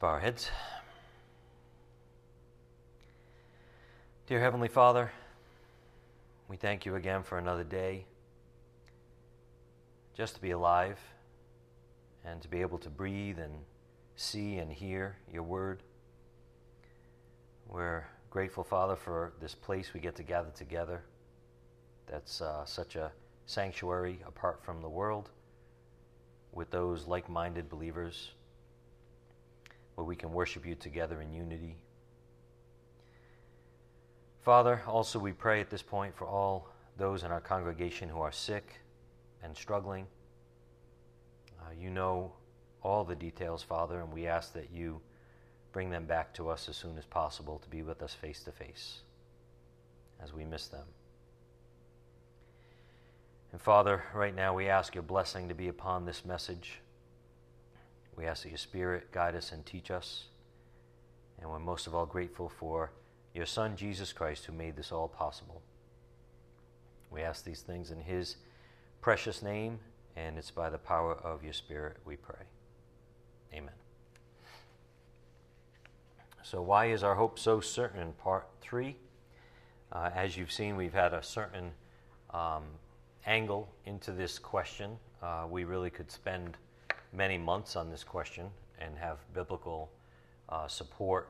bow our heads. Dear Heavenly Father, we thank you again for another day just to be alive and to be able to breathe and see and hear your word. We're grateful, Father, for this place we get to gather together that's uh, such a sanctuary apart from the world with those like minded believers where we can worship you together in unity. Father, also we pray at this point for all those in our congregation who are sick and struggling. Uh, you know all the details, Father, and we ask that you bring them back to us as soon as possible to be with us face to face as we miss them. And Father, right now we ask your blessing to be upon this message. We ask that your Spirit guide us and teach us. And we're most of all grateful for your Son, Jesus Christ, who made this all possible. We ask these things in his precious name, and it's by the power of your Spirit we pray. Amen. So, why is our hope so certain? Part three. Uh, as you've seen, we've had a certain um, angle into this question. Uh, we really could spend many months on this question and have biblical uh, support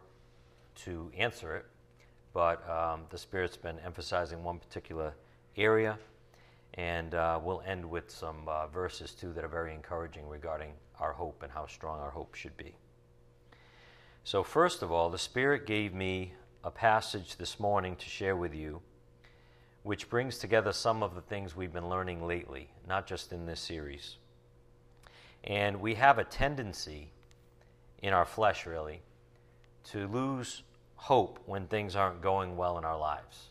to answer it, but um, the Spirit's been emphasizing one particular area, and uh, we'll end with some uh, verses too that are very encouraging regarding our hope and how strong our hope should be. So, first of all, the Spirit gave me a passage this morning to share with you which brings together some of the things we've been learning lately, not just in this series. And we have a tendency in our flesh, really, to lose hope when things aren't going well in our lives,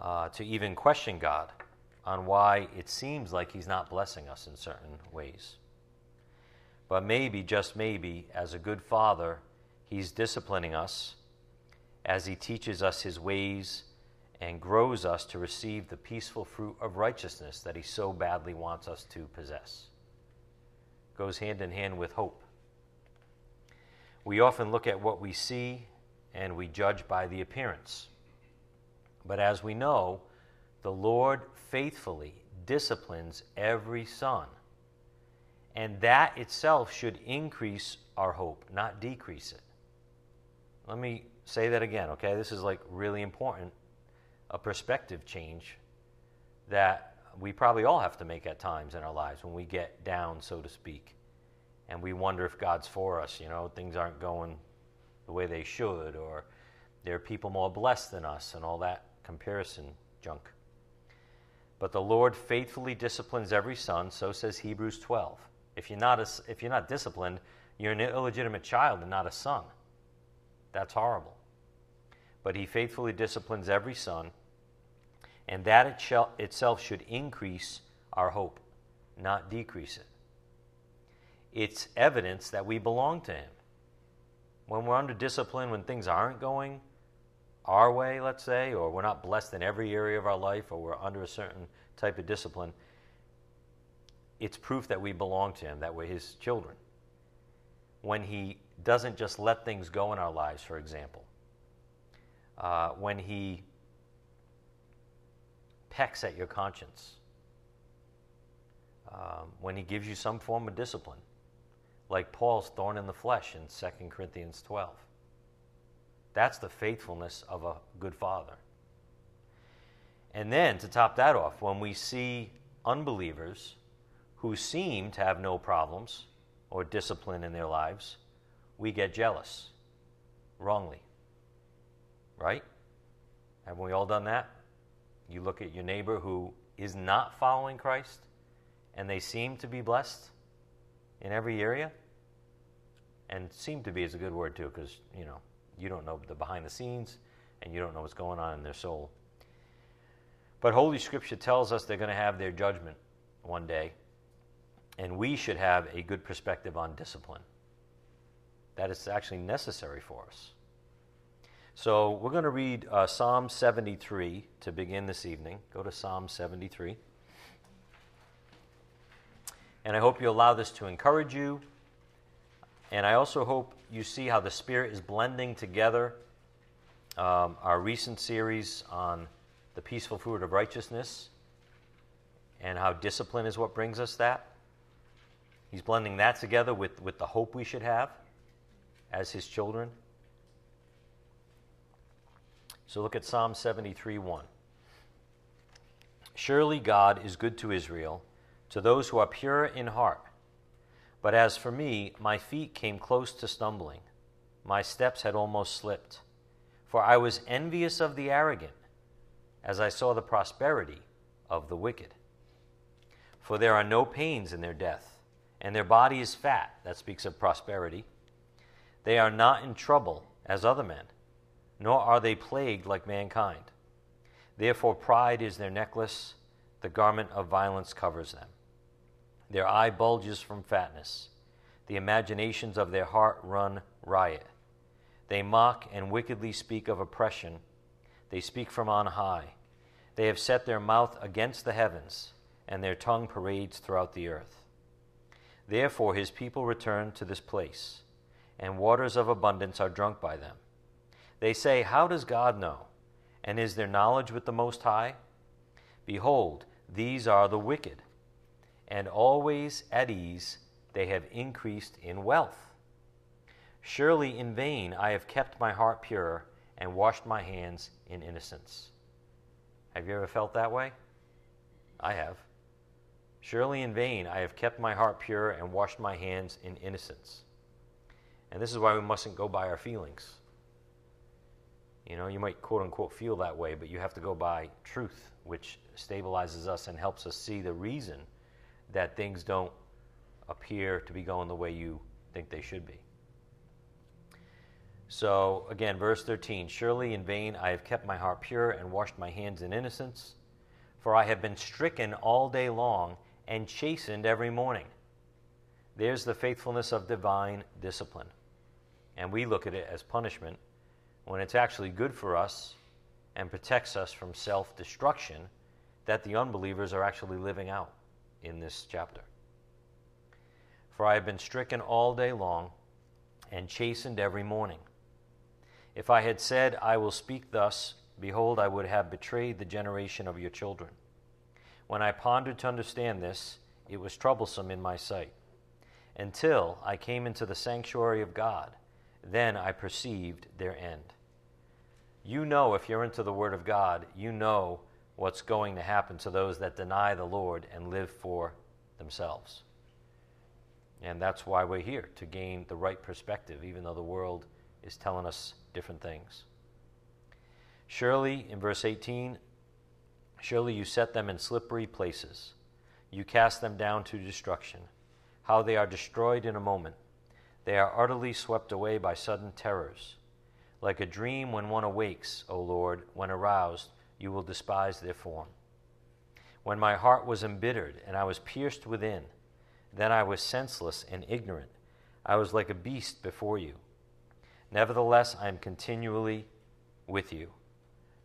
uh, to even question God on why it seems like He's not blessing us in certain ways. But maybe, just maybe, as a good father, He's disciplining us as He teaches us His ways and grows us to receive the peaceful fruit of righteousness that He so badly wants us to possess. Goes hand in hand with hope. We often look at what we see and we judge by the appearance. But as we know, the Lord faithfully disciplines every son. And that itself should increase our hope, not decrease it. Let me say that again, okay? This is like really important a perspective change that we probably all have to make at times in our lives when we get down, so to speak, and we wonder if God's for us. You know, things aren't going the way they should, or there are people more blessed than us, and all that comparison junk. But the Lord faithfully disciplines every son, so says Hebrews 12. If you're not, a, if you're not disciplined, you're an illegitimate child and not a son. That's horrible. But he faithfully disciplines every son and that it shall, itself should increase our hope, not decrease it. It's evidence that we belong to Him. When we're under discipline, when things aren't going our way, let's say, or we're not blessed in every area of our life, or we're under a certain type of discipline, it's proof that we belong to Him, that we're His children. When He doesn't just let things go in our lives, for example, uh, when He pecks at your conscience, um, when he gives you some form of discipline, like Paul's thorn in the flesh in 2 Corinthians 12. That's the faithfulness of a good father. And then, to top that off, when we see unbelievers who seem to have no problems or discipline in their lives, we get jealous wrongly. Right? Haven't we all done that? You look at your neighbor who is not following Christ and they seem to be blessed in every area. And seem to be is a good word too, because you know you don't know the behind the scenes and you don't know what's going on in their soul. But Holy Scripture tells us they're going to have their judgment one day, and we should have a good perspective on discipline. That is actually necessary for us. So we're going to read uh, Psalm 73 to begin this evening. Go to Psalm 73. And I hope you allow this to encourage you. And I also hope you see how the Spirit is blending together um, our recent series on the peaceful fruit of righteousness and how discipline is what brings us that. He's blending that together with, with the hope we should have as his children. So look at Psalm 73 1. Surely God is good to Israel, to those who are pure in heart. But as for me, my feet came close to stumbling. My steps had almost slipped. For I was envious of the arrogant, as I saw the prosperity of the wicked. For there are no pains in their death, and their body is fat. That speaks of prosperity. They are not in trouble as other men, nor are they plagued like mankind. Therefore, pride is their necklace, the garment of violence covers them. Their eye bulges from fatness, the imaginations of their heart run riot. They mock and wickedly speak of oppression, they speak from on high. They have set their mouth against the heavens, and their tongue parades throughout the earth. Therefore, his people return to this place, and waters of abundance are drunk by them. They say, How does God know? And is there knowledge with the Most High? Behold, these are the wicked, and always at ease they have increased in wealth. Surely in vain I have kept my heart pure and washed my hands in innocence. Have you ever felt that way? I have. Surely in vain I have kept my heart pure and washed my hands in innocence. And this is why we mustn't go by our feelings. You know, you might quote unquote feel that way, but you have to go by truth, which stabilizes us and helps us see the reason that things don't appear to be going the way you think they should be. So, again, verse 13 Surely in vain I have kept my heart pure and washed my hands in innocence, for I have been stricken all day long and chastened every morning. There's the faithfulness of divine discipline. And we look at it as punishment when it's actually good for us and protects us from self destruction that the unbelievers are actually living out in this chapter. For I have been stricken all day long and chastened every morning. If I had said, I will speak thus, behold, I would have betrayed the generation of your children. When I pondered to understand this, it was troublesome in my sight. Until I came into the sanctuary of God, then I perceived their end. You know, if you're into the Word of God, you know what's going to happen to those that deny the Lord and live for themselves. And that's why we're here, to gain the right perspective, even though the world is telling us different things. Surely, in verse 18, surely you set them in slippery places. You cast them down to destruction. How they are destroyed in a moment. They are utterly swept away by sudden terrors. Like a dream when one awakes, O Lord, when aroused, you will despise their form. When my heart was embittered and I was pierced within, then I was senseless and ignorant. I was like a beast before you. Nevertheless, I am continually with you.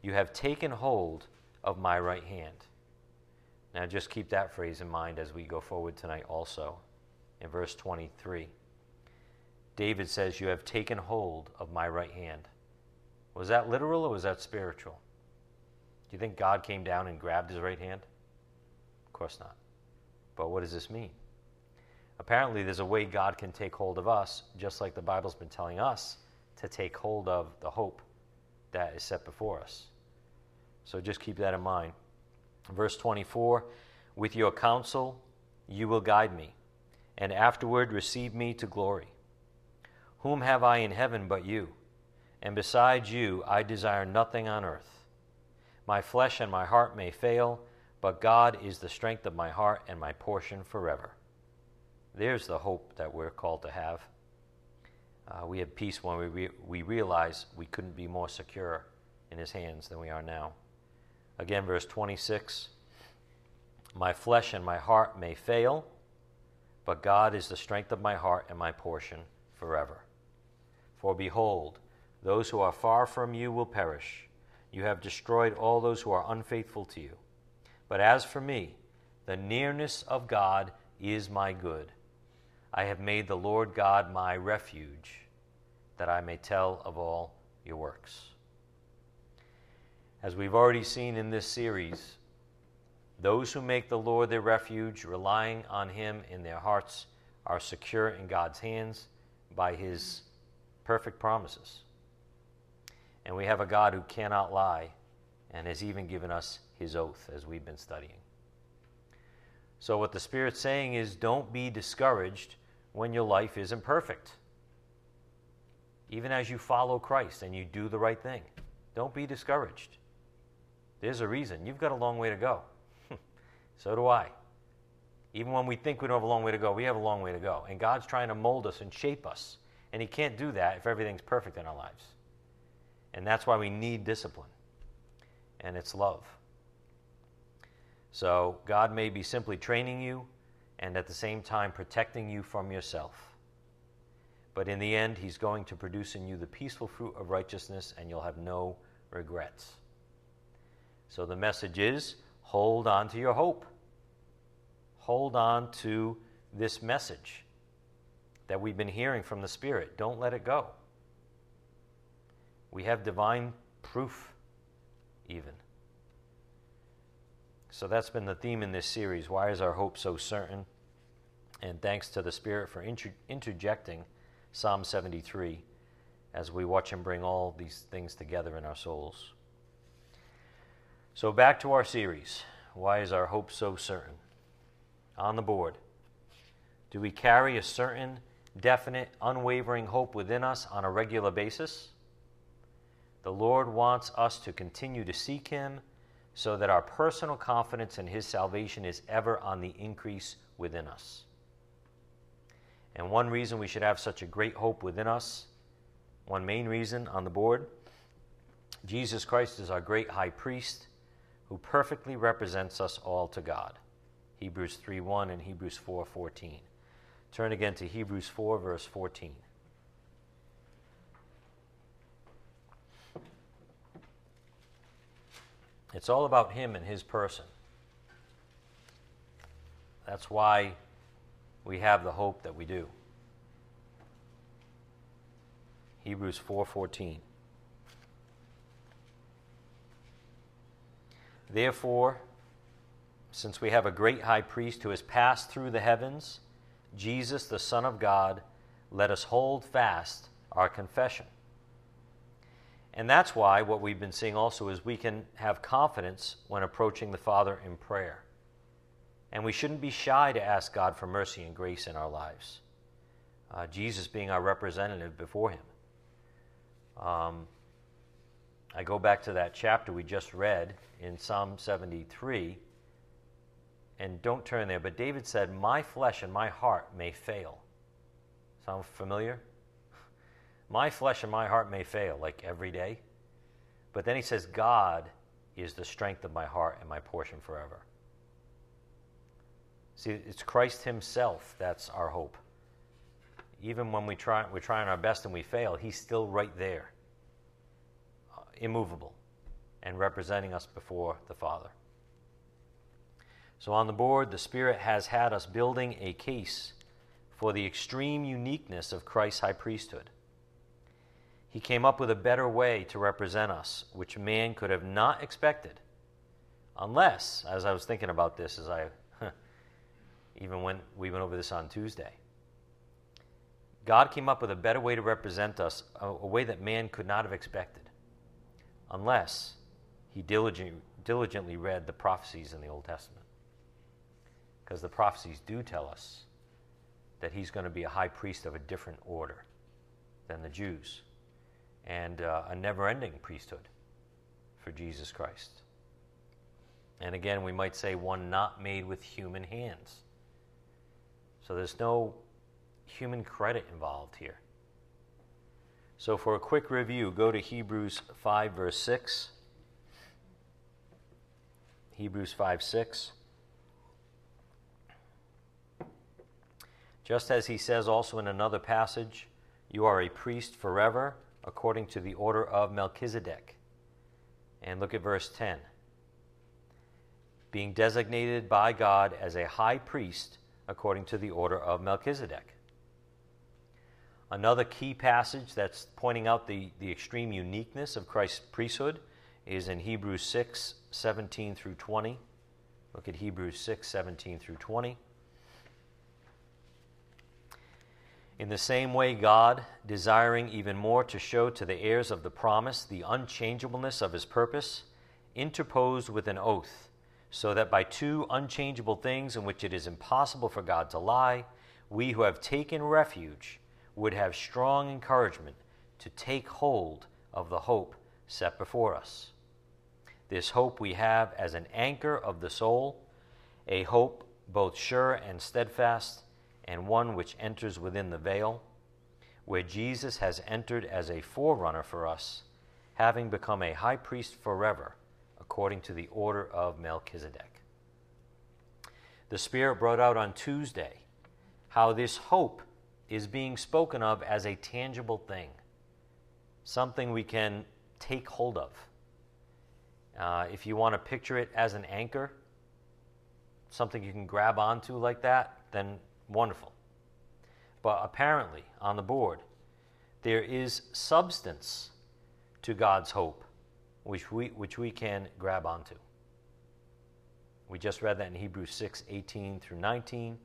You have taken hold of my right hand. Now, just keep that phrase in mind as we go forward tonight, also. In verse 23. David says, You have taken hold of my right hand. Was that literal or was that spiritual? Do you think God came down and grabbed his right hand? Of course not. But what does this mean? Apparently, there's a way God can take hold of us, just like the Bible's been telling us to take hold of the hope that is set before us. So just keep that in mind. Verse 24 With your counsel you will guide me, and afterward receive me to glory. Whom have I in heaven but you? And besides you, I desire nothing on earth. My flesh and my heart may fail, but God is the strength of my heart and my portion forever. There's the hope that we're called to have. Uh, we have peace when we, re- we realize we couldn't be more secure in His hands than we are now. Again, verse 26 My flesh and my heart may fail, but God is the strength of my heart and my portion forever. For behold, those who are far from you will perish. You have destroyed all those who are unfaithful to you. But as for me, the nearness of God is my good. I have made the Lord God my refuge, that I may tell of all your works. As we've already seen in this series, those who make the Lord their refuge, relying on Him in their hearts, are secure in God's hands by His perfect promises. And we have a God who cannot lie and has even given us His oath as we've been studying. So, what the Spirit's saying is don't be discouraged when your life isn't perfect. Even as you follow Christ and you do the right thing, don't be discouraged. There's a reason. You've got a long way to go. so do I. Even when we think we don't have a long way to go, we have a long way to go. And God's trying to mold us and shape us. And He can't do that if everything's perfect in our lives. And that's why we need discipline. And it's love. So God may be simply training you and at the same time protecting you from yourself. But in the end, He's going to produce in you the peaceful fruit of righteousness, and you'll have no regrets. So the message is hold on to your hope. Hold on to this message that we've been hearing from the Spirit. Don't let it go. We have divine proof, even. So that's been the theme in this series. Why is our hope so certain? And thanks to the Spirit for inter- interjecting Psalm 73 as we watch Him bring all these things together in our souls. So, back to our series. Why is our hope so certain? On the board. Do we carry a certain, definite, unwavering hope within us on a regular basis? The Lord wants us to continue to seek Him so that our personal confidence in His salvation is ever on the increase within us. And one reason we should have such a great hope within us, one main reason on the board, Jesus Christ is our great high priest who perfectly represents us all to God. Hebrews 3:1 and Hebrews 4:14. Turn again to Hebrews 4 verse 14. It's all about him and his person. That's why we have the hope that we do. Hebrews 4:14 Therefore, since we have a great high priest who has passed through the heavens, Jesus, the Son of God, let us hold fast our confession. And that's why what we've been seeing also is we can have confidence when approaching the Father in prayer. And we shouldn't be shy to ask God for mercy and grace in our lives. Uh, Jesus being our representative before Him. Um, I go back to that chapter we just read in Psalm 73. And don't turn there, but David said, My flesh and my heart may fail. Sound familiar? My flesh and my heart may fail, like every day. But then he says, God is the strength of my heart and my portion forever. See, it's Christ Himself that's our hope. Even when we try, we're trying our best and we fail, He's still right there, uh, immovable, and representing us before the Father. So on the board, the Spirit has had us building a case for the extreme uniqueness of Christ's high priesthood. He came up with a better way to represent us, which man could have not expected. Unless, as I was thinking about this, as I even when we went over this on Tuesday, God came up with a better way to represent us, a, a way that man could not have expected, unless he diligently, diligently read the prophecies in the Old Testament. Because the prophecies do tell us that he's going to be a high priest of a different order than the Jews and uh, a never ending priesthood for Jesus Christ. And again, we might say one not made with human hands. So there's no human credit involved here. So, for a quick review, go to Hebrews 5, verse 6. Hebrews 5 6. Just as he says also in another passage, you are a priest forever according to the order of Melchizedek. And look at verse 10. Being designated by God as a high priest according to the order of Melchizedek. Another key passage that's pointing out the, the extreme uniqueness of Christ's priesthood is in Hebrews 6 17 through 20. Look at Hebrews 6 17 through 20. In the same way, God, desiring even more to show to the heirs of the promise the unchangeableness of his purpose, interposed with an oath, so that by two unchangeable things in which it is impossible for God to lie, we who have taken refuge would have strong encouragement to take hold of the hope set before us. This hope we have as an anchor of the soul, a hope both sure and steadfast and one which enters within the veil, where Jesus has entered as a forerunner for us, having become a high priest forever, according to the order of Melchizedek. The Spirit brought out on Tuesday how this hope is being spoken of as a tangible thing, something we can take hold of. Uh, if you want to picture it as an anchor, something you can grab onto like that, then Wonderful. But apparently, on the board, there is substance to God's hope, which we, which we can grab onto. We just read that in Hebrews 6 18 through 19.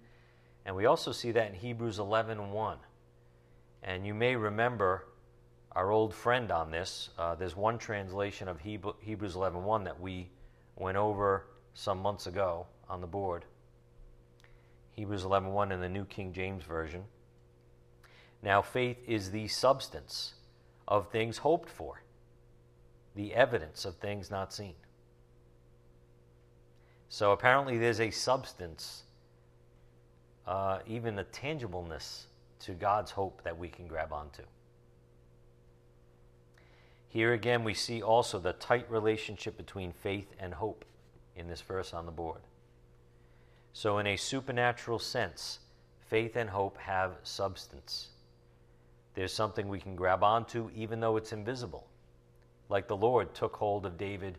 And we also see that in Hebrews 11 1. And you may remember our old friend on this. Uh, there's one translation of Hebrews 11 1 that we went over some months ago on the board. Hebrews 11:1 in the New King James Version. Now faith is the substance of things hoped for, the evidence of things not seen. So apparently there's a substance, uh, even a tangibleness to God's hope that we can grab onto. Here again, we see also the tight relationship between faith and hope in this verse on the board. So, in a supernatural sense, faith and hope have substance. There's something we can grab onto even though it's invisible, like the Lord took hold of David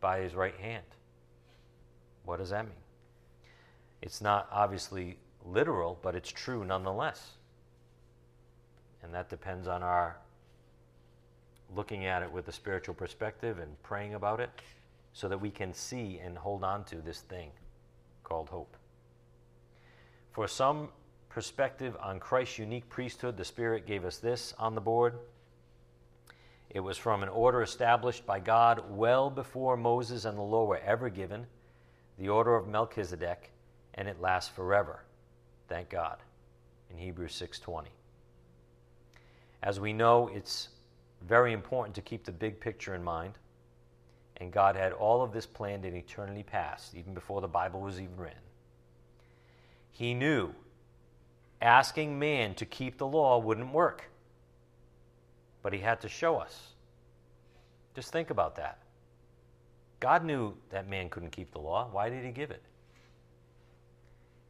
by his right hand. What does that mean? It's not obviously literal, but it's true nonetheless. And that depends on our looking at it with a spiritual perspective and praying about it so that we can see and hold on to this thing called hope. For some perspective on Christ's unique priesthood, the Spirit gave us this on the board. It was from an order established by God well before Moses and the law were ever given, the order of Melchizedek, and it lasts forever. Thank God. In Hebrews 6:20. As we know, it's very important to keep the big picture in mind. And God had all of this planned in eternity past, even before the Bible was even written. He knew asking man to keep the law wouldn't work, but he had to show us. Just think about that. God knew that man couldn't keep the law. Why did he give it?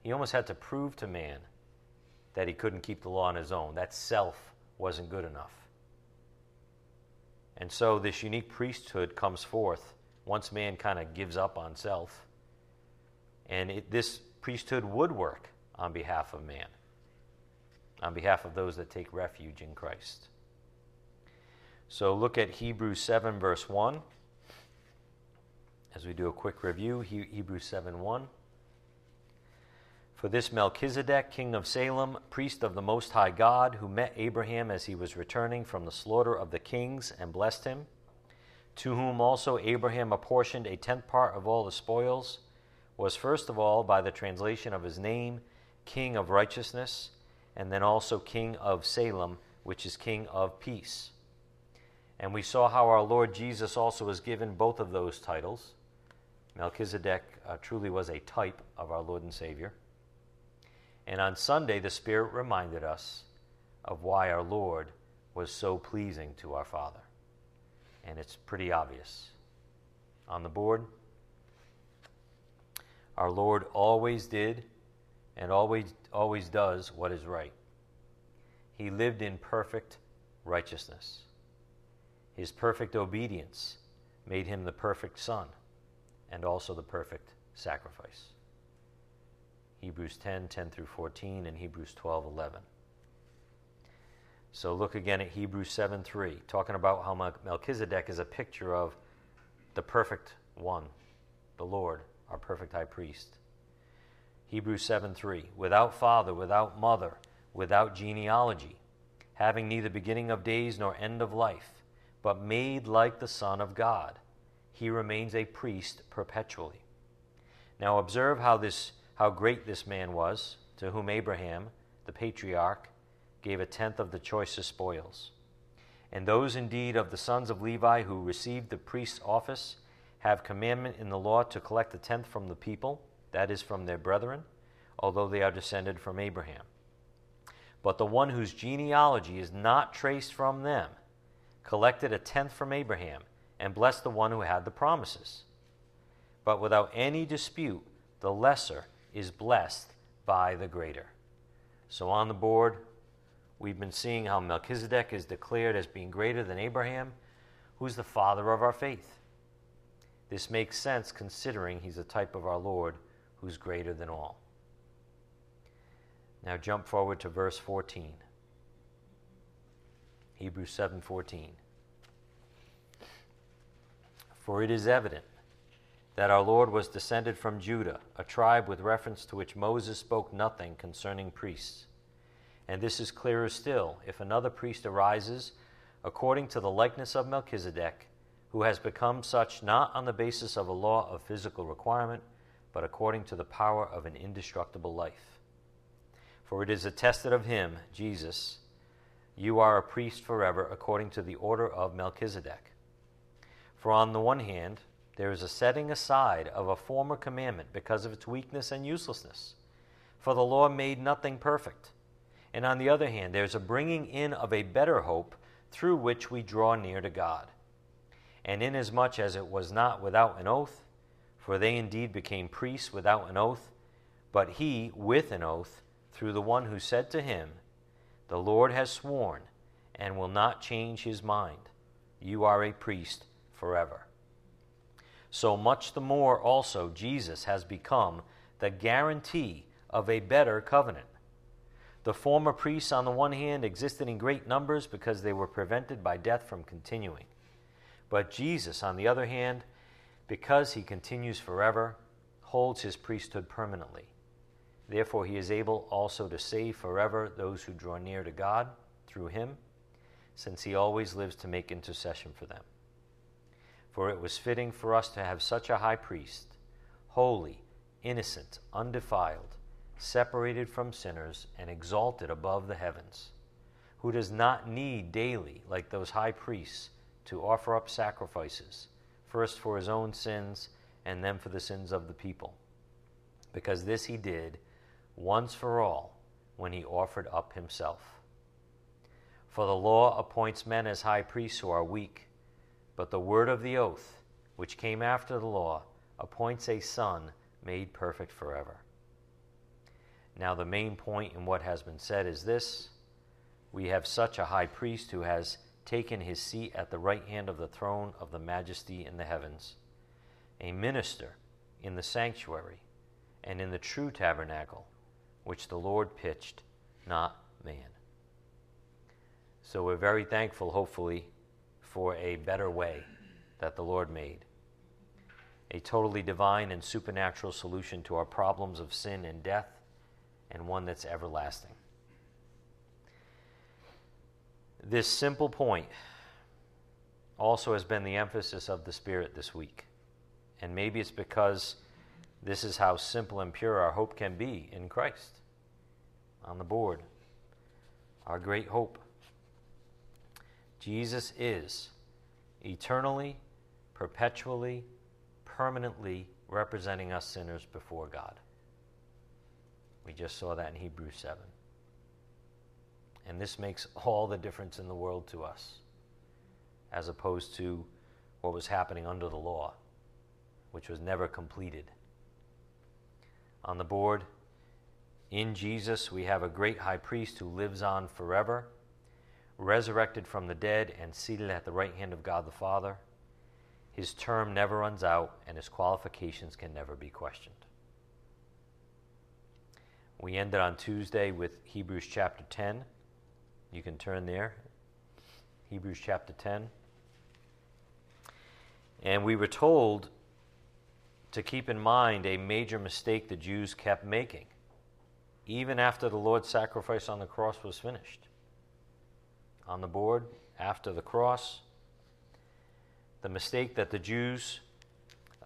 He almost had to prove to man that he couldn't keep the law on his own. That self wasn't good enough. And so this unique priesthood comes forth once man kind of gives up on self. And it, this priesthood would work on behalf of man, on behalf of those that take refuge in Christ. So look at Hebrews 7, verse 1. As we do a quick review, Hebrews 7 1. For this Melchizedek, king of Salem, priest of the Most High God, who met Abraham as he was returning from the slaughter of the kings and blessed him, to whom also Abraham apportioned a tenth part of all the spoils, was first of all, by the translation of his name, king of righteousness, and then also king of Salem, which is king of peace. And we saw how our Lord Jesus also was given both of those titles. Melchizedek uh, truly was a type of our Lord and Savior. And on Sunday, the Spirit reminded us of why our Lord was so pleasing to our Father. And it's pretty obvious. On the board, our Lord always did and always, always does what is right. He lived in perfect righteousness. His perfect obedience made him the perfect Son and also the perfect sacrifice. Hebrews 10 10 through 14, and Hebrews 12 11. So look again at Hebrews 7 3, talking about how Melchizedek is a picture of the perfect one, the Lord, our perfect high priest. Hebrews 7 3, without father, without mother, without genealogy, having neither beginning of days nor end of life, but made like the Son of God, he remains a priest perpetually. Now observe how this how great this man was, to whom Abraham, the patriarch, gave a tenth of the choicest spoils. And those indeed of the sons of Levi who received the priest's office have commandment in the law to collect a tenth from the people, that is, from their brethren, although they are descended from Abraham. But the one whose genealogy is not traced from them collected a tenth from Abraham and blessed the one who had the promises. But without any dispute, the lesser is blessed by the greater. So on the board, we've been seeing how Melchizedek is declared as being greater than Abraham, who's the father of our faith. This makes sense considering he's a type of our Lord who's greater than all. Now jump forward to verse 14. Hebrews 7:14. For it is evident that our Lord was descended from Judah, a tribe with reference to which Moses spoke nothing concerning priests. And this is clearer still if another priest arises according to the likeness of Melchizedek, who has become such not on the basis of a law of physical requirement, but according to the power of an indestructible life. For it is attested of him, Jesus, you are a priest forever according to the order of Melchizedek. For on the one hand, there is a setting aside of a former commandment because of its weakness and uselessness. For the law made nothing perfect. And on the other hand, there is a bringing in of a better hope through which we draw near to God. And inasmuch as it was not without an oath, for they indeed became priests without an oath, but he with an oath, through the one who said to him, The Lord has sworn and will not change his mind. You are a priest forever so much the more also Jesus has become the guarantee of a better covenant. The former priests, on the one hand, existed in great numbers because they were prevented by death from continuing. But Jesus, on the other hand, because he continues forever, holds his priesthood permanently. Therefore, he is able also to save forever those who draw near to God through him, since he always lives to make intercession for them. For it was fitting for us to have such a high priest, holy, innocent, undefiled, separated from sinners, and exalted above the heavens, who does not need daily, like those high priests, to offer up sacrifices, first for his own sins and then for the sins of the people. Because this he did once for all when he offered up himself. For the law appoints men as high priests who are weak but the word of the oath, which came after the law, appoints a son made perfect forever. Now, the main point in what has been said is this we have such a high priest who has taken his seat at the right hand of the throne of the majesty in the heavens, a minister in the sanctuary and in the true tabernacle, which the Lord pitched, not man. So we're very thankful, hopefully, for a better way that the Lord made. A totally divine and supernatural solution to our problems of sin and death, and one that's everlasting. This simple point also has been the emphasis of the Spirit this week. And maybe it's because this is how simple and pure our hope can be in Christ. On the board, our great hope. Jesus is eternally, perpetually, permanently representing us sinners before God. We just saw that in Hebrews 7. And this makes all the difference in the world to us, as opposed to what was happening under the law, which was never completed. On the board, in Jesus, we have a great high priest who lives on forever resurrected from the dead and seated at the right hand of God the Father. His term never runs out, and his qualifications can never be questioned. We ended on Tuesday with Hebrews chapter 10, You can turn there. Hebrews chapter 10. And we were told to keep in mind a major mistake the Jews kept making, even after the Lord's sacrifice on the cross was finished. On the board, after the cross, the mistake that the Jews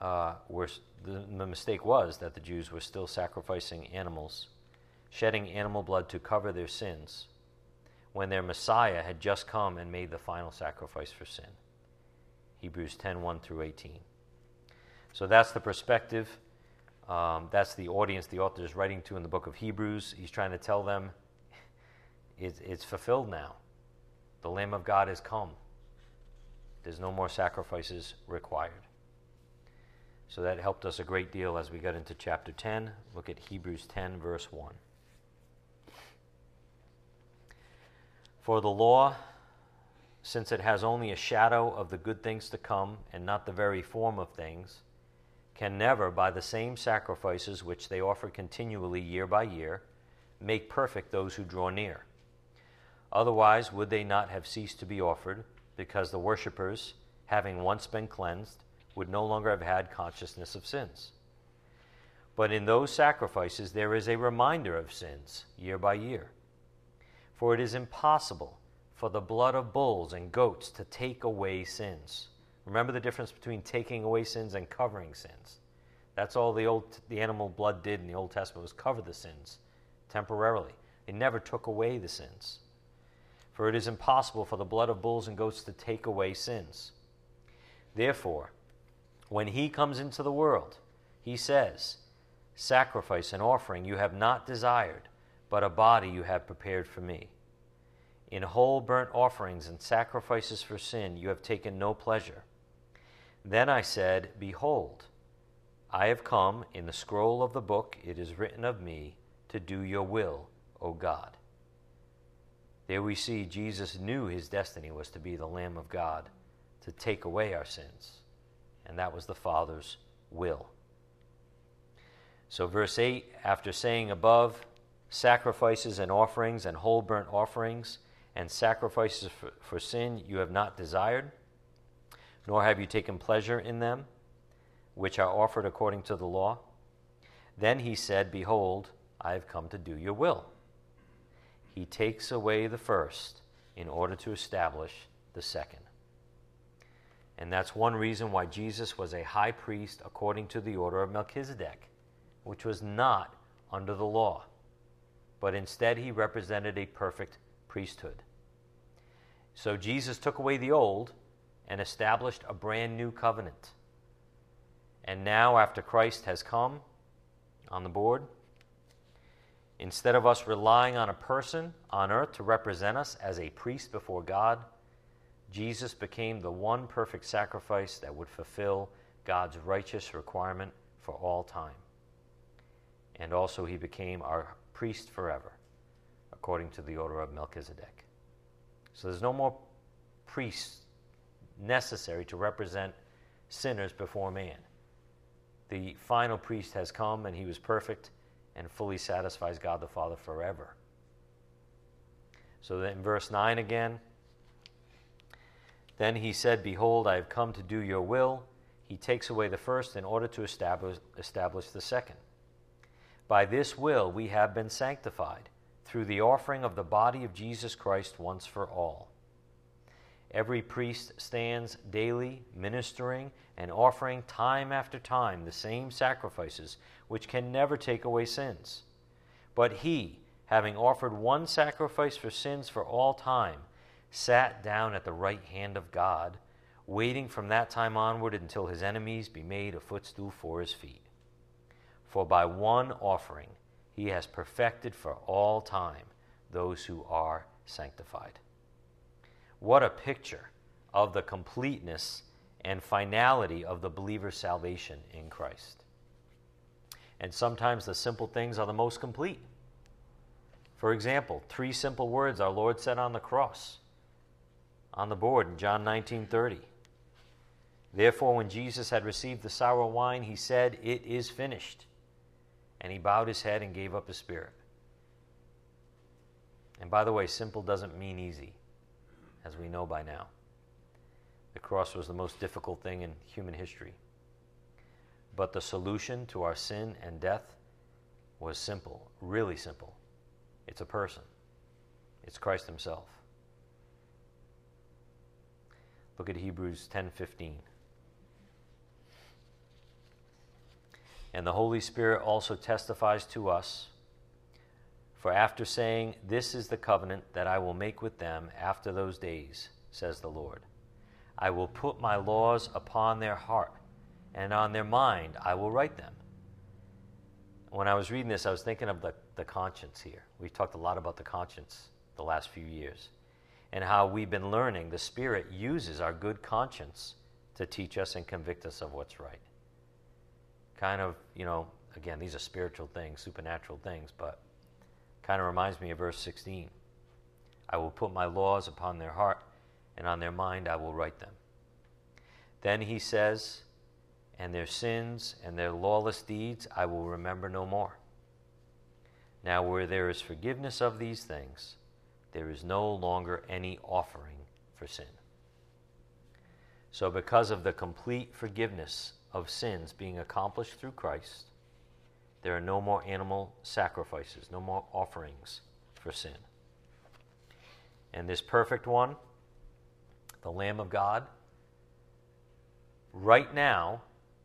uh, were, the, the mistake was that the Jews were still sacrificing animals, shedding animal blood to cover their sins, when their Messiah had just come and made the final sacrifice for sin. Hebrews 10 1 through 18. So that's the perspective. Um, that's the audience the author is writing to in the book of Hebrews. He's trying to tell them it's, it's fulfilled now. The Lamb of God has come. There's no more sacrifices required. So that helped us a great deal as we got into chapter 10. Look at Hebrews 10, verse 1. For the law since it has only a shadow of the good things to come and not the very form of things, can never, by the same sacrifices which they offer continually year by year, make perfect those who draw near. Otherwise, would they not have ceased to be offered, because the worshippers, having once been cleansed, would no longer have had consciousness of sins? But in those sacrifices there is a reminder of sins year by year. For it is impossible for the blood of bulls and goats to take away sins. Remember the difference between taking away sins and covering sins. That's all the old the animal blood did in the Old Testament was cover the sins temporarily. It never took away the sins. For it is impossible for the blood of bulls and goats to take away sins. Therefore, when he comes into the world, he says, Sacrifice and offering you have not desired, but a body you have prepared for me. In whole burnt offerings and sacrifices for sin you have taken no pleasure. Then I said, Behold, I have come, in the scroll of the book it is written of me, to do your will, O God. There we see Jesus knew his destiny was to be the Lamb of God, to take away our sins. And that was the Father's will. So, verse 8, after saying above, sacrifices and offerings and whole burnt offerings, and sacrifices for, for sin you have not desired, nor have you taken pleasure in them, which are offered according to the law. Then he said, Behold, I have come to do your will. He takes away the first in order to establish the second. And that's one reason why Jesus was a high priest according to the order of Melchizedek, which was not under the law, but instead he represented a perfect priesthood. So Jesus took away the old and established a brand new covenant. And now, after Christ has come on the board, instead of us relying on a person on earth to represent us as a priest before God, Jesus became the one perfect sacrifice that would fulfill God's righteous requirement for all time. And also, he became our priest forever, according to the order of Melchizedek. So there's no more priests necessary to represent sinners before man. The final priest has come and he was perfect and fully satisfies God the Father forever. So then in verse 9 again, then he said, Behold, I have come to do your will. He takes away the first in order to establish, establish the second. By this will we have been sanctified through the offering of the body of Jesus Christ once for all. Every priest stands daily ministering and offering time after time the same sacrifices which can never take away sins. But he, having offered one sacrifice for sins for all time, sat down at the right hand of God, waiting from that time onward until his enemies be made a footstool for his feet. For by one offering, he has perfected for all time those who are sanctified. What a picture of the completeness and finality of the believer's salvation in Christ. And sometimes the simple things are the most complete. For example, three simple words our Lord said on the cross on the board in John 19:30. Therefore when Jesus had received the sour wine, he said, "It is finished." and he bowed his head and gave up his spirit. And by the way, simple doesn't mean easy, as we know by now. The cross was the most difficult thing in human history. But the solution to our sin and death was simple, really simple. It's a person, it's Christ Himself. Look at Hebrews 10:15. And the Holy Spirit also testifies to us for after saying, This is the covenant that I will make with them after those days, says the Lord. I will put my laws upon their heart, and on their mind I will write them. When I was reading this, I was thinking of the, the conscience here. We've talked a lot about the conscience the last few years, and how we've been learning the Spirit uses our good conscience to teach us and convict us of what's right. Kind of, you know, again, these are spiritual things, supernatural things, but kind of reminds me of verse 16. I will put my laws upon their heart and on their mind I will write them. Then he says, And their sins and their lawless deeds I will remember no more. Now, where there is forgiveness of these things, there is no longer any offering for sin. So, because of the complete forgiveness of sins being accomplished through Christ, there are no more animal sacrifices, no more offerings for sin. And this perfect one, the Lamb of God, right now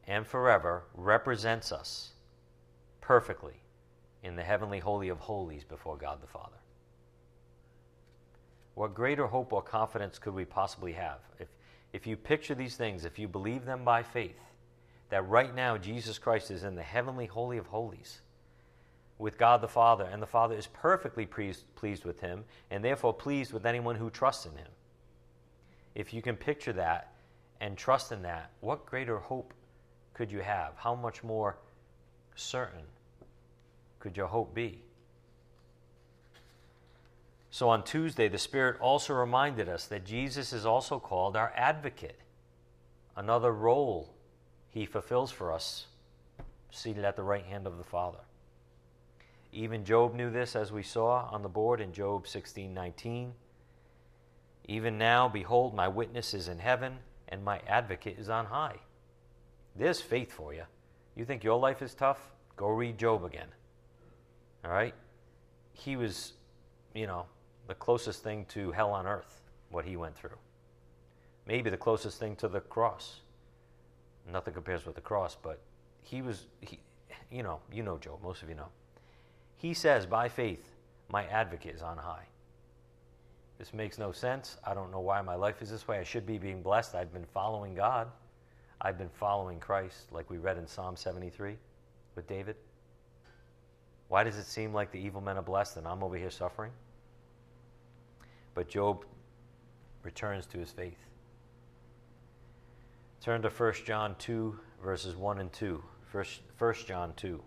and forever represents us perfectly in the heavenly holy of holies before God the Father. What greater hope or confidence could we possibly have? If, if you picture these things, if you believe them by faith, that right now Jesus Christ is in the heavenly holy of holies with God the Father, and the Father is perfectly pleased, pleased with him, and therefore pleased with anyone who trusts in him if you can picture that and trust in that, what greater hope could you have? How much more certain could your hope be? So on Tuesday, the Spirit also reminded us that Jesus is also called our advocate, another role he fulfills for us, seated at the right hand of the Father. Even Job knew this, as we saw on the board in Job 16 19. Even now, behold, my witness is in heaven, and my advocate is on high. There's faith for you. You think your life is tough? Go read Job again. All right? He was, you know, the closest thing to hell on earth, what he went through. Maybe the closest thing to the cross. Nothing compares with the cross, but he was, he, you know, you know Job, most of you know. He says, by faith, my advocate is on high. This makes no sense. I don't know why my life is this way. I should be being blessed. I've been following God. I've been following Christ, like we read in Psalm 73 with David. Why does it seem like the evil men are blessed and I'm over here suffering? But Job returns to his faith. Turn to 1 John 2, verses 1 and 2. 1 John 2.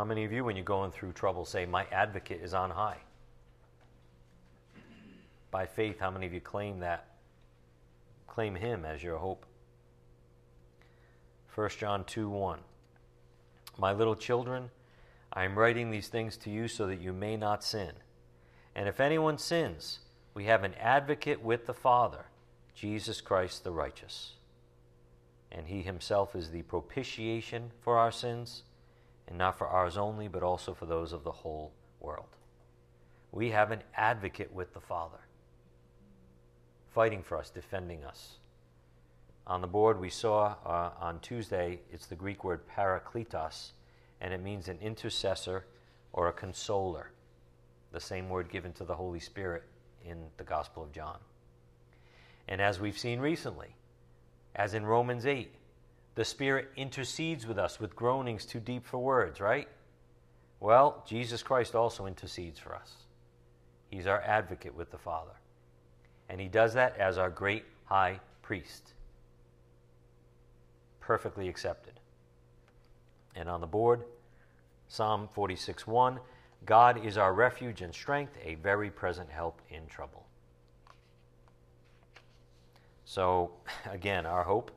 How many of you, when you're going through trouble, say, My advocate is on high? By faith, how many of you claim that? Claim him as your hope. 1 John 2 1. My little children, I am writing these things to you so that you may not sin. And if anyone sins, we have an advocate with the Father, Jesus Christ the righteous. And he himself is the propitiation for our sins and not for ours only, but also for those of the whole world. We have an advocate with the Father, fighting for us, defending us. On the board, we saw uh, on Tuesday, it's the Greek word parakletos, and it means an intercessor or a consoler, the same word given to the Holy Spirit in the Gospel of John. And as we've seen recently, as in Romans 8, the Spirit intercedes with us with groanings too deep for words, right? Well, Jesus Christ also intercedes for us. He's our advocate with the Father. And He does that as our great high priest. Perfectly accepted. And on the board, Psalm 46 1 God is our refuge and strength, a very present help in trouble. So, again, our hope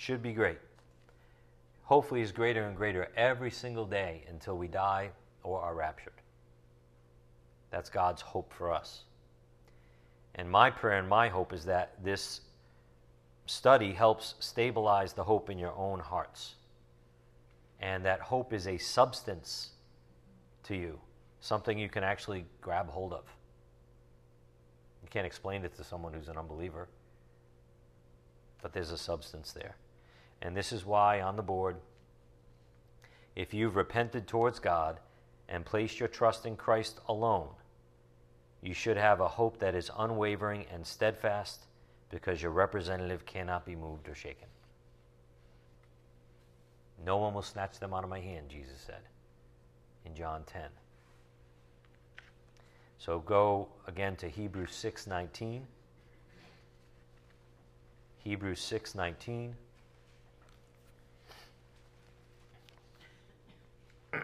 should be great. Hopefully, is greater and greater every single day until we die or are raptured. That's God's hope for us. And my prayer and my hope is that this study helps stabilize the hope in your own hearts. And that hope is a substance to you, something you can actually grab hold of. You can't explain it to someone who's an unbeliever, but there's a substance there. And this is why on the board, if you've repented towards God and placed your trust in Christ alone, you should have a hope that is unwavering and steadfast because your representative cannot be moved or shaken. No one will snatch them out of my hand, Jesus said in John 10. So go again to Hebrews 6:19. Hebrews 6:19.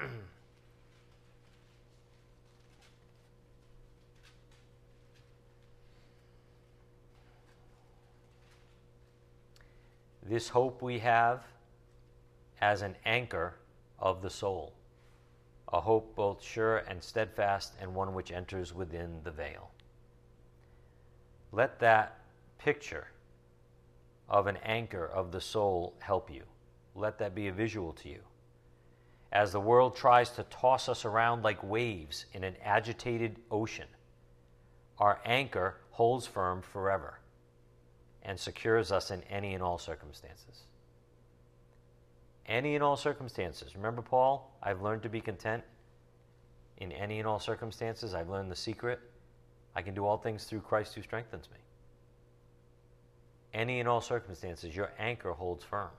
this hope we have as an anchor of the soul, a hope both sure and steadfast, and one which enters within the veil. Let that picture of an anchor of the soul help you. Let that be a visual to you. As the world tries to toss us around like waves in an agitated ocean, our anchor holds firm forever and secures us in any and all circumstances. Any and all circumstances. Remember, Paul? I've learned to be content in any and all circumstances. I've learned the secret. I can do all things through Christ who strengthens me. Any and all circumstances, your anchor holds firm.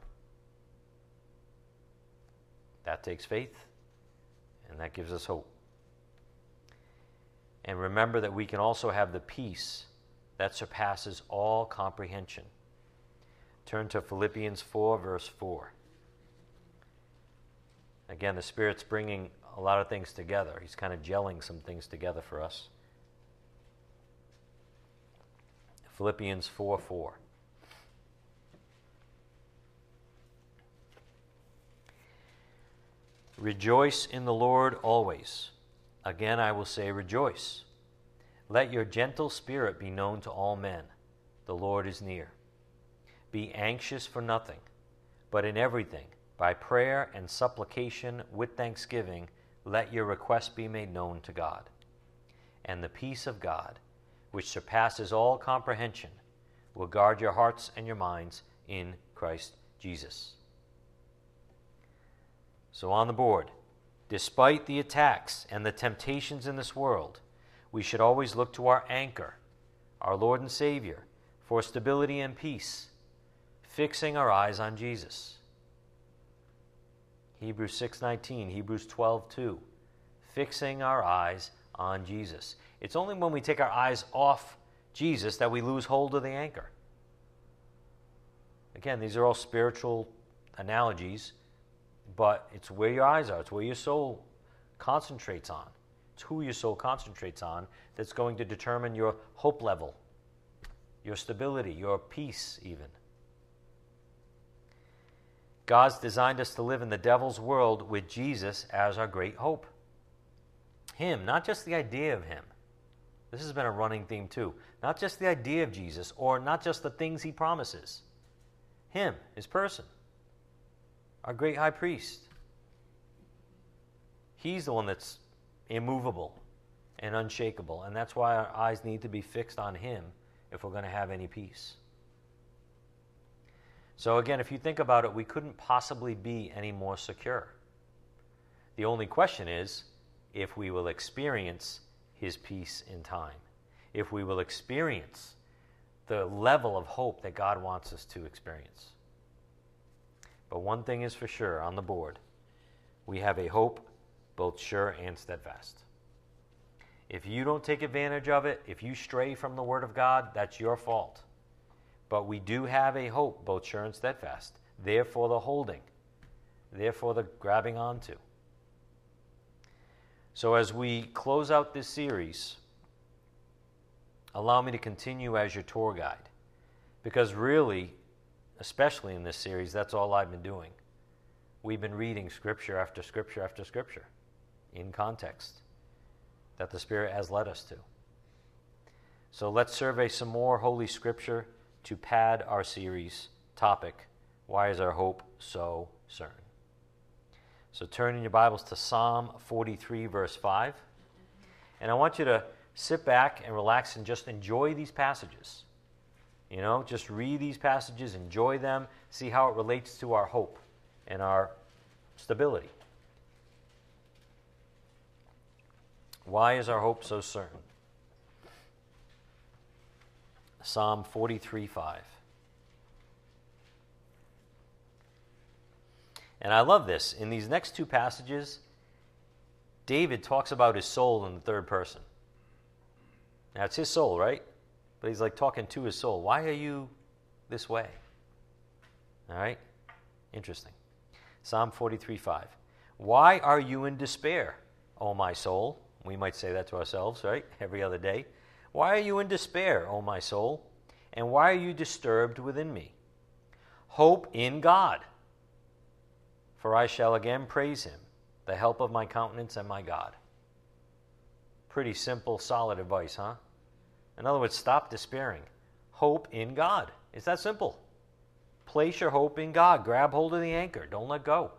That takes faith, and that gives us hope. And remember that we can also have the peace that surpasses all comprehension. Turn to Philippians 4, verse 4. Again, the Spirit's bringing a lot of things together. He's kind of gelling some things together for us. Philippians 4 4. Rejoice in the Lord always. Again, I will say, rejoice. Let your gentle spirit be known to all men. The Lord is near. Be anxious for nothing, but in everything, by prayer and supplication with thanksgiving, let your requests be made known to God. And the peace of God, which surpasses all comprehension, will guard your hearts and your minds in Christ Jesus. So, on the board, despite the attacks and the temptations in this world, we should always look to our anchor, our Lord and Savior, for stability and peace, fixing our eyes on Jesus. Hebrews 6:19, Hebrews 12:2, fixing our eyes on Jesus. It's only when we take our eyes off Jesus that we lose hold of the anchor. Again, these are all spiritual analogies, but it's where your eyes are, it's where your soul concentrates on. It's who your soul concentrates on that's going to determine your hope level, your stability, your peace, even. God's designed us to live in the devil's world with Jesus as our great hope. Him, not just the idea of Him. This has been a running theme too. Not just the idea of Jesus or not just the things He promises. Him, His person, our great high priest. He's the one that's immovable and unshakable. And that's why our eyes need to be fixed on Him if we're going to have any peace. So, again, if you think about it, we couldn't possibly be any more secure. The only question is if we will experience His peace in time, if we will experience the level of hope that God wants us to experience. But one thing is for sure on the board we have a hope both sure and steadfast. If you don't take advantage of it, if you stray from the Word of God, that's your fault. But we do have a hope, both sure and steadfast. Therefore, the holding, therefore, the grabbing onto. So, as we close out this series, allow me to continue as your tour guide. Because really, especially in this series, that's all I've been doing. We've been reading scripture after scripture after scripture in context that the Spirit has led us to. So let's survey some more Holy Scripture to pad our series topic Why is our hope so certain? So turn in your Bibles to Psalm 43, verse 5. And I want you to sit back and relax and just enjoy these passages. You know, just read these passages, enjoy them, see how it relates to our hope and our stability. Why is our hope so certain? Psalm 43 5. And I love this. In these next two passages, David talks about his soul in the third person. Now, it's his soul, right? But he's like talking to his soul. Why are you this way? All right? Interesting. Psalm 43 5. Why are you in despair, O my soul? We might say that to ourselves, right? Every other day. Why are you in despair, O my soul? And why are you disturbed within me? Hope in God, for I shall again praise him, the help of my countenance and my God. Pretty simple, solid advice, huh? In other words, stop despairing. Hope in God. It's that simple. Place your hope in God. Grab hold of the anchor. Don't let go.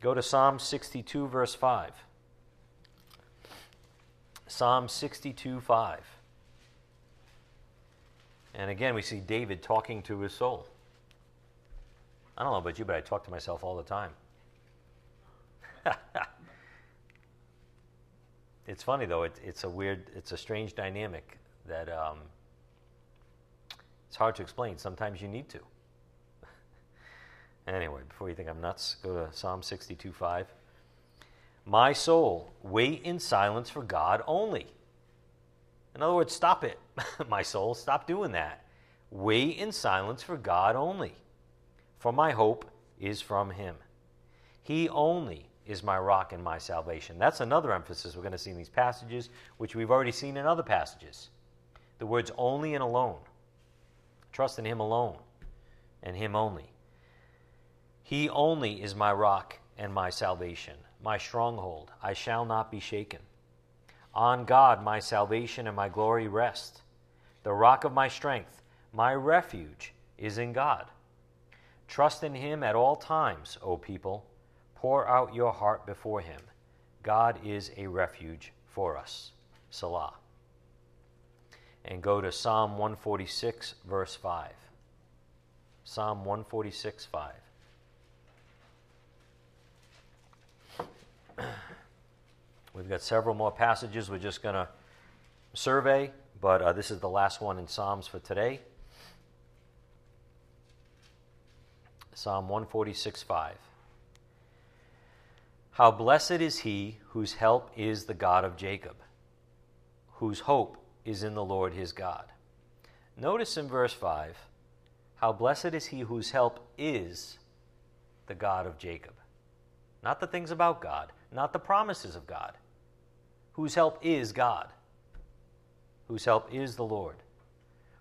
Go to Psalm 62, verse 5. Psalm 62 5. And again, we see David talking to his soul. I don't know about you, but I talk to myself all the time. it's funny though. It, it's a weird, it's a strange dynamic that um, it's hard to explain. Sometimes you need to. anyway, before you think I'm nuts, go to Psalm 62 5. My soul, wait in silence for God only. In other words, stop it, my soul. Stop doing that. Wait in silence for God only. For my hope is from Him. He only is my rock and my salvation. That's another emphasis we're going to see in these passages, which we've already seen in other passages. The words only and alone. Trust in Him alone and Him only. He only is my rock and my salvation my stronghold. I shall not be shaken. On God my salvation and my glory rest. The rock of my strength, my refuge, is in God. Trust in him at all times, O people. Pour out your heart before him. God is a refuge for us. Selah. And go to Psalm 146, verse 5. Psalm 146, 5. We've got several more passages we're just going to survey, but uh, this is the last one in Psalms for today. Psalm 146 5. How blessed is he whose help is the God of Jacob, whose hope is in the Lord his God. Notice in verse 5 how blessed is he whose help is the God of Jacob. Not the things about God, not the promises of God, whose help is God, whose help is the Lord,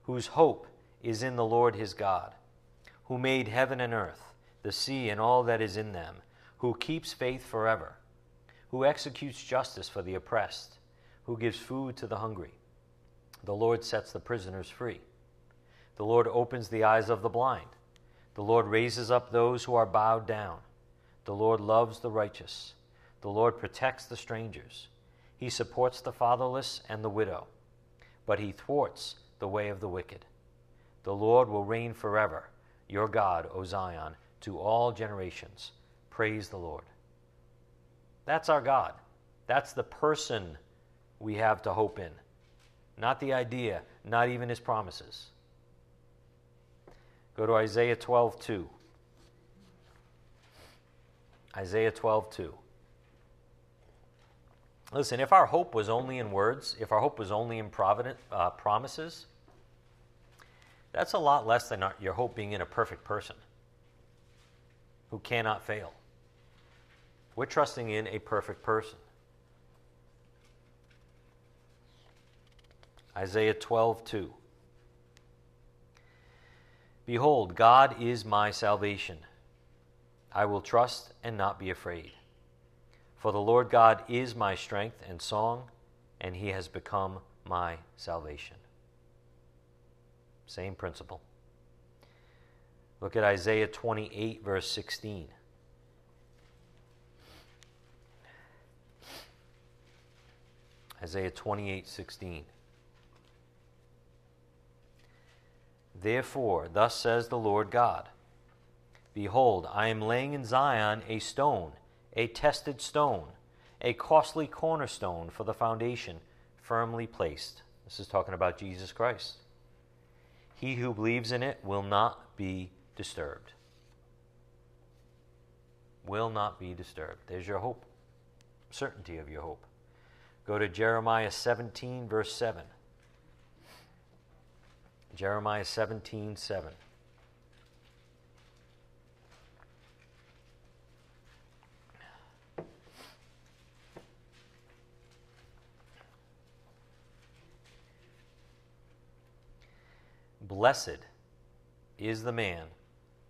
whose hope is in the Lord his God, who made heaven and earth, the sea and all that is in them, who keeps faith forever, who executes justice for the oppressed, who gives food to the hungry. The Lord sets the prisoners free. The Lord opens the eyes of the blind. The Lord raises up those who are bowed down. The Lord loves the righteous. The Lord protects the strangers. He supports the fatherless and the widow, but he thwarts the way of the wicked. The Lord will reign forever, your God, O Zion, to all generations. Praise the Lord. That's our God. That's the person we have to hope in, not the idea, not even his promises. Go to Isaiah 12 2. Isaiah 12 2. Listen, if our hope was only in words, if our hope was only in provident, uh, promises, that's a lot less than our, your hope being in a perfect person who cannot fail. We're trusting in a perfect person. Isaiah 12, 2. Behold, God is my salvation. I will trust and not be afraid. For the Lord God is my strength and song, and he has become my salvation. Same principle. Look at Isaiah 28, verse 16. Isaiah 28, 16. Therefore, thus says the Lord God Behold, I am laying in Zion a stone, a tested stone, a costly cornerstone for the foundation, firmly placed. This is talking about Jesus Christ. He who believes in it will not be disturbed. Will not be disturbed. There's your hope, certainty of your hope. Go to Jeremiah 17, verse 7. Jeremiah 17 7. Blessed is the man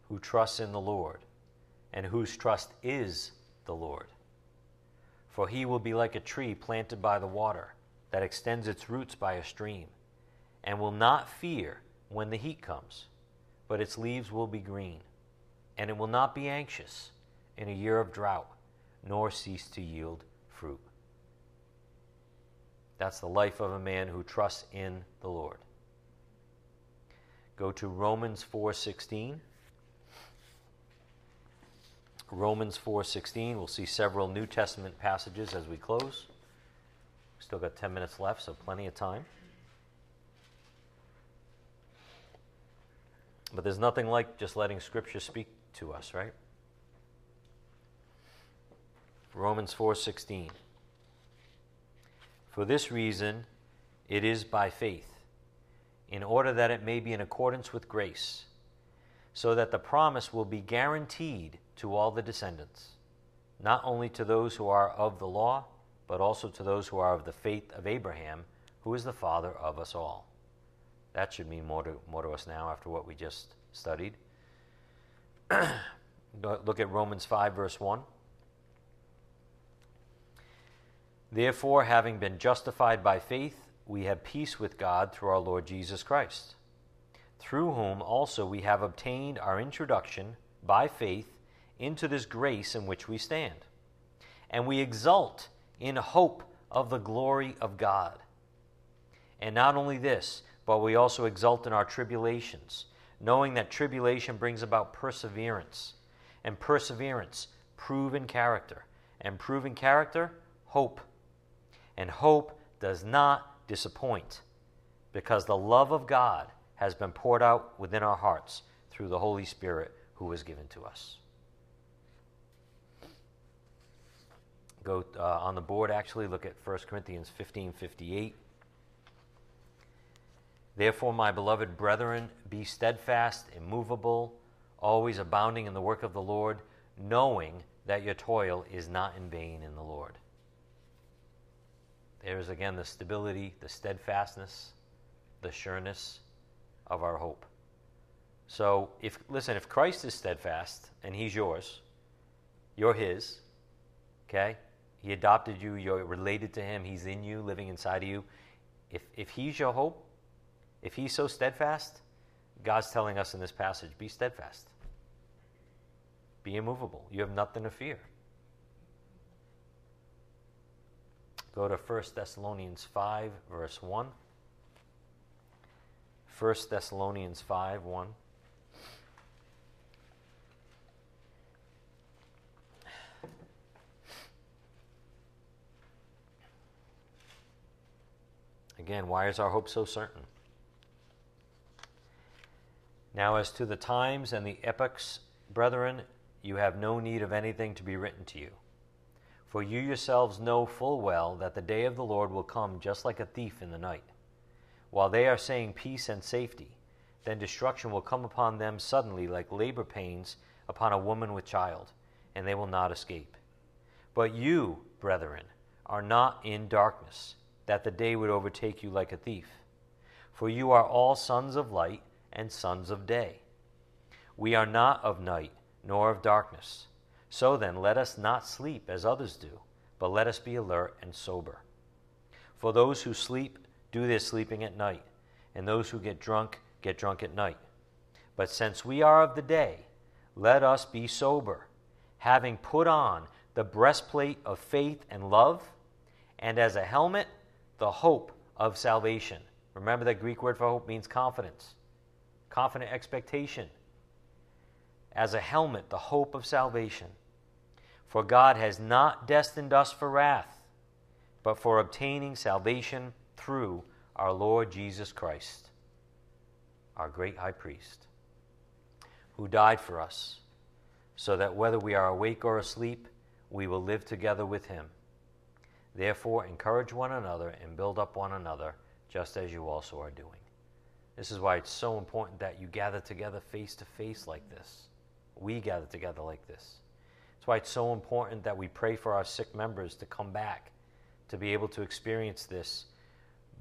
who trusts in the Lord and whose trust is the Lord. For he will be like a tree planted by the water that extends its roots by a stream and will not fear when the heat comes, but its leaves will be green, and it will not be anxious in a year of drought, nor cease to yield fruit. That's the life of a man who trusts in the Lord. Go to Romans 4:16. Romans 4:16. We'll see several New Testament passages as we close. Still got 10 minutes left, so plenty of time. But there's nothing like just letting Scripture speak to us, right? Romans 4:16 For this reason it is by faith in order that it may be in accordance with grace so that the promise will be guaranteed to all the descendants not only to those who are of the law but also to those who are of the faith of Abraham who is the father of us all that should mean more to, more to us now after what we just studied. Look at Romans 5, verse 1. Therefore, having been justified by faith, we have peace with God through our Lord Jesus Christ, through whom also we have obtained our introduction by faith into this grace in which we stand. And we exult in hope of the glory of God. And not only this, but we also exult in our tribulations, knowing that tribulation brings about perseverance, and perseverance, proven character, and proven character, hope. And hope does not disappoint, because the love of God has been poured out within our hearts through the Holy Spirit who was given to us. Go uh, on the board, actually, look at 1 Corinthians 15 58. Therefore, my beloved brethren, be steadfast, immovable, always abounding in the work of the Lord, knowing that your toil is not in vain in the Lord. There is again the stability, the steadfastness, the sureness of our hope. So, if listen, if Christ is steadfast and he's yours, you're his, okay? He adopted you, you're related to him, he's in you, living inside of you. If, if he's your hope, if he's so steadfast, God's telling us in this passage be steadfast, be immovable. You have nothing to fear. Go to 1 Thessalonians 5, verse 1. 1 Thessalonians 5, 1. Again, why is our hope so certain? Now, as to the times and the epochs, brethren, you have no need of anything to be written to you. For you yourselves know full well that the day of the Lord will come just like a thief in the night. While they are saying peace and safety, then destruction will come upon them suddenly like labor pains upon a woman with child, and they will not escape. But you, brethren, are not in darkness, that the day would overtake you like a thief. For you are all sons of light and sons of day. We are not of night, nor of darkness. So then, let us not sleep as others do, but let us be alert and sober. For those who sleep do their sleeping at night, and those who get drunk get drunk at night. But since we are of the day, let us be sober, having put on the breastplate of faith and love, and as a helmet, the hope of salvation. Remember that Greek word for hope means confidence, confident expectation. As a helmet, the hope of salvation. For God has not destined us for wrath, but for obtaining salvation through our Lord Jesus Christ, our great high priest, who died for us, so that whether we are awake or asleep, we will live together with him. Therefore, encourage one another and build up one another, just as you also are doing. This is why it's so important that you gather together face to face like this. We gather together like this. That's why it's so important that we pray for our sick members to come back, to be able to experience this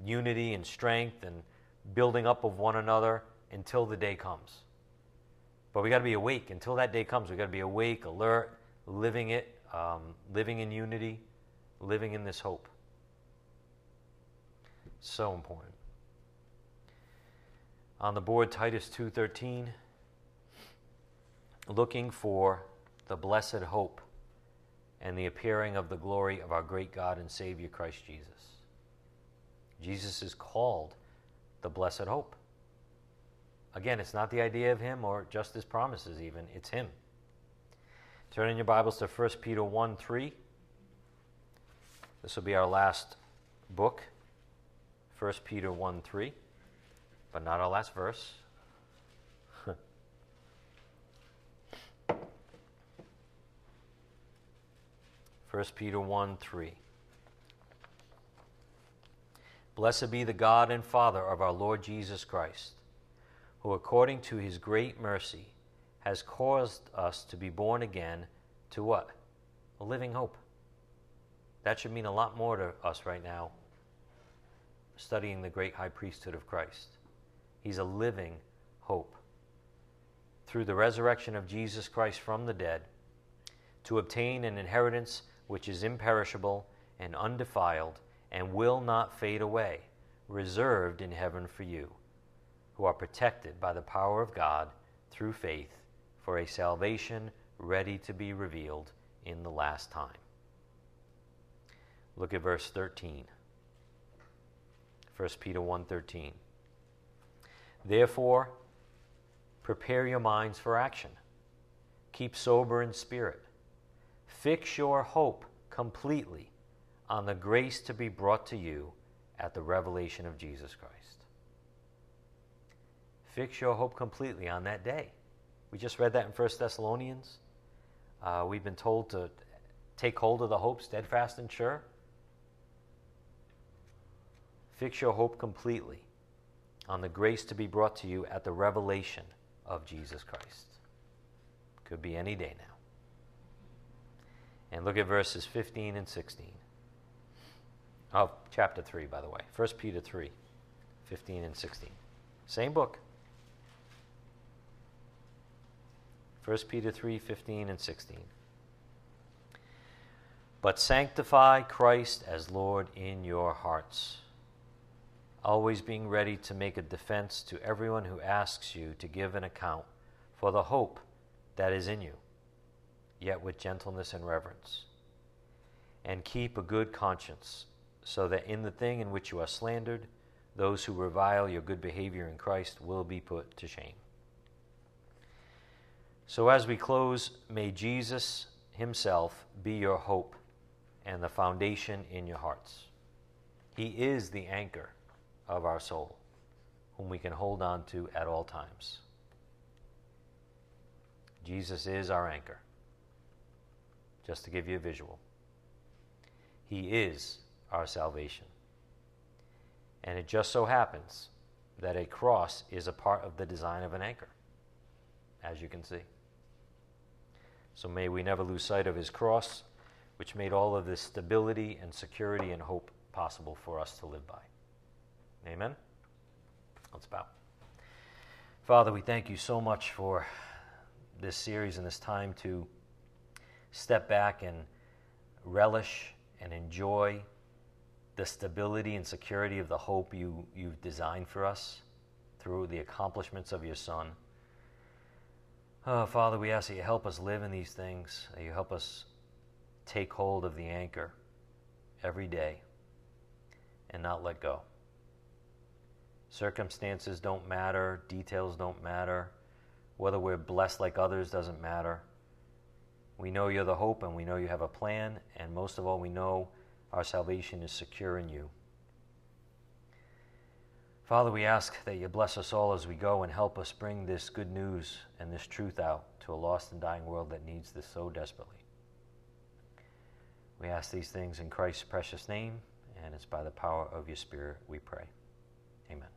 unity and strength and building up of one another until the day comes. But we got to be awake until that day comes. We got to be awake, alert, living it, um, living in unity, living in this hope. So important. On the board, Titus two thirteen. Looking for the blessed hope and the appearing of the glory of our great God and Savior Christ Jesus. Jesus is called the blessed hope. Again, it's not the idea of him or just his promises, even, it's him. Turn in your Bibles to 1 Peter 1 3. This will be our last book, 1 Peter 1 3, but not our last verse. First Peter 1 3. Blessed be the God and Father of our Lord Jesus Christ, who according to his great mercy has caused us to be born again to what? A living hope. That should mean a lot more to us right now, studying the great high priesthood of Christ. He's a living hope. Through the resurrection of Jesus Christ from the dead, to obtain an inheritance which is imperishable and undefiled and will not fade away, reserved in heaven for you, who are protected by the power of God through faith for a salvation ready to be revealed in the last time. Look at verse 13. 1 Peter 1:13. Therefore, prepare your minds for action. Keep sober in spirit. Fix your hope completely on the grace to be brought to you at the revelation of Jesus Christ. Fix your hope completely on that day. We just read that in 1 Thessalonians. Uh, we've been told to take hold of the hope steadfast and sure. Fix your hope completely on the grace to be brought to you at the revelation of Jesus Christ. Could be any day now. And look at verses 15 and 16 of chapter 3, by the way. 1 Peter 3, 15 and 16. Same book. 1 Peter 3, 15 and 16. But sanctify Christ as Lord in your hearts, always being ready to make a defense to everyone who asks you to give an account for the hope that is in you, yet with gentleness and reverence. And keep a good conscience so that in the thing in which you are slandered, those who revile your good behavior in Christ will be put to shame. So, as we close, may Jesus Himself be your hope and the foundation in your hearts. He is the anchor of our soul, whom we can hold on to at all times. Jesus is our anchor. Just to give you a visual, He is our salvation. And it just so happens that a cross is a part of the design of an anchor, as you can see. So may we never lose sight of his cross, which made all of this stability and security and hope possible for us to live by. Amen? Let's bow. Father, we thank you so much for this series and this time to step back and relish and enjoy the stability and security of the hope you, you've designed for us through the accomplishments of your Son. Oh, Father, we ask that you help us live in these things, that you help us take hold of the anchor every day and not let go. Circumstances don't matter, details don't matter, whether we're blessed like others doesn't matter. We know you're the hope and we know you have a plan, and most of all, we know our salvation is secure in you. Father, we ask that you bless us all as we go and help us bring this good news and this truth out to a lost and dying world that needs this so desperately. We ask these things in Christ's precious name, and it's by the power of your Spirit we pray. Amen.